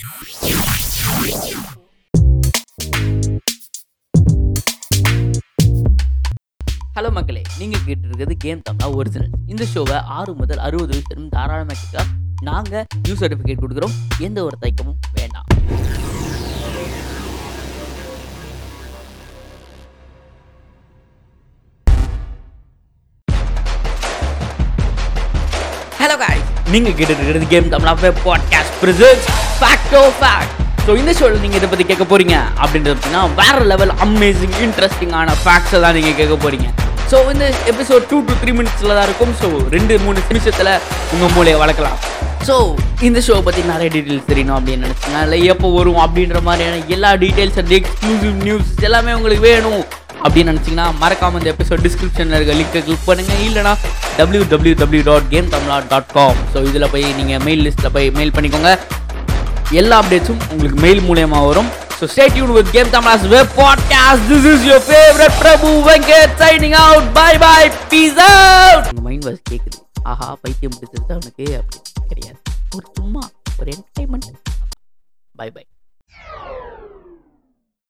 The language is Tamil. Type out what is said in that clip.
ஹலோ மக்களே. நீங்கள் கேட்டிருக்கிறது கேம் தமிழா ஒரிஜினல் இந்த ஷோவை ஆறு முதல் அறுபது வயசு தாராளமாக கேட்க நாங்கள் நியூ சர்டிஃபிகேட் கொடுக்குறோம். எந்த ஒரு தயக்கமும் வேண்டாம். ஹலோ காய் நீங்கள் கேட்டுருக்கிறது game Tamizha podcast presents fact or fact so இந்த ஷோவில் நீங்கள் இதை பற்றி கேட்க போகிறீங்க அப்படின்றது பார்த்தீங்கன்னா வேற லெவல் அமேசிங் இன்ட்ரெஸ்டிங்கான ஃபேக்ட்ஸை தான் நீங்கள் கேட்க போகிறீங்க ஸோ இந்த எபிசோட் டூ டு த்ரீ மினிட்ஸில் தான் இருக்கும். ஸோ ரெண்டு மூணு நிமிஷத்தில் உங்கள் மூளையை வளர்க்கலாம். ஸோ இந்த ஷோவை பற்றி நிறைய டீட்டெயில்ஸ் தெரியணும் அப்படின்னு நினச்சிங்கன்னா இல்லை எப்போ வரும் அப்படின்ற மாதிரியான எல்லா டீட்டெயில்ஸ் அண்ட் எக்ஸ்க்ளூசிவ் நியூஸ் எல்லாமே உங்களுக்கு வேணும். அப்படின்னு நினச்சிங்கன்னா மறக்காமல் இந்த எபிசோட் டிஸ்கிரிப்ஷனில் இருக்க லிங்க்கை கிளிக் பண்ணுங்க. இல்லைனா W W W dot game Tamizha dot com so இதில் போய் நீங்கள் மெயில் லிஸ்ட்டில் போய் மெயில் பண்ணிக்கோங்க. எல்லா அப்டேட்ஸும் உங்களுக்கு மெயில் மூலியமாக வரும். So stay tuned with game Tamizha's web podcast this is your favourite Prabhu Venkat signing out bye bye peace out உங்கள் மைண்ட் வாஸ் கேட்குது ஆஹா பைத்தியம் பிடிச்சிருந்தா அவனுக்கு அப்படி கிடையாது ஒரு சும்மா ஒரு என்டர்டைன்மெண்ட் பை பை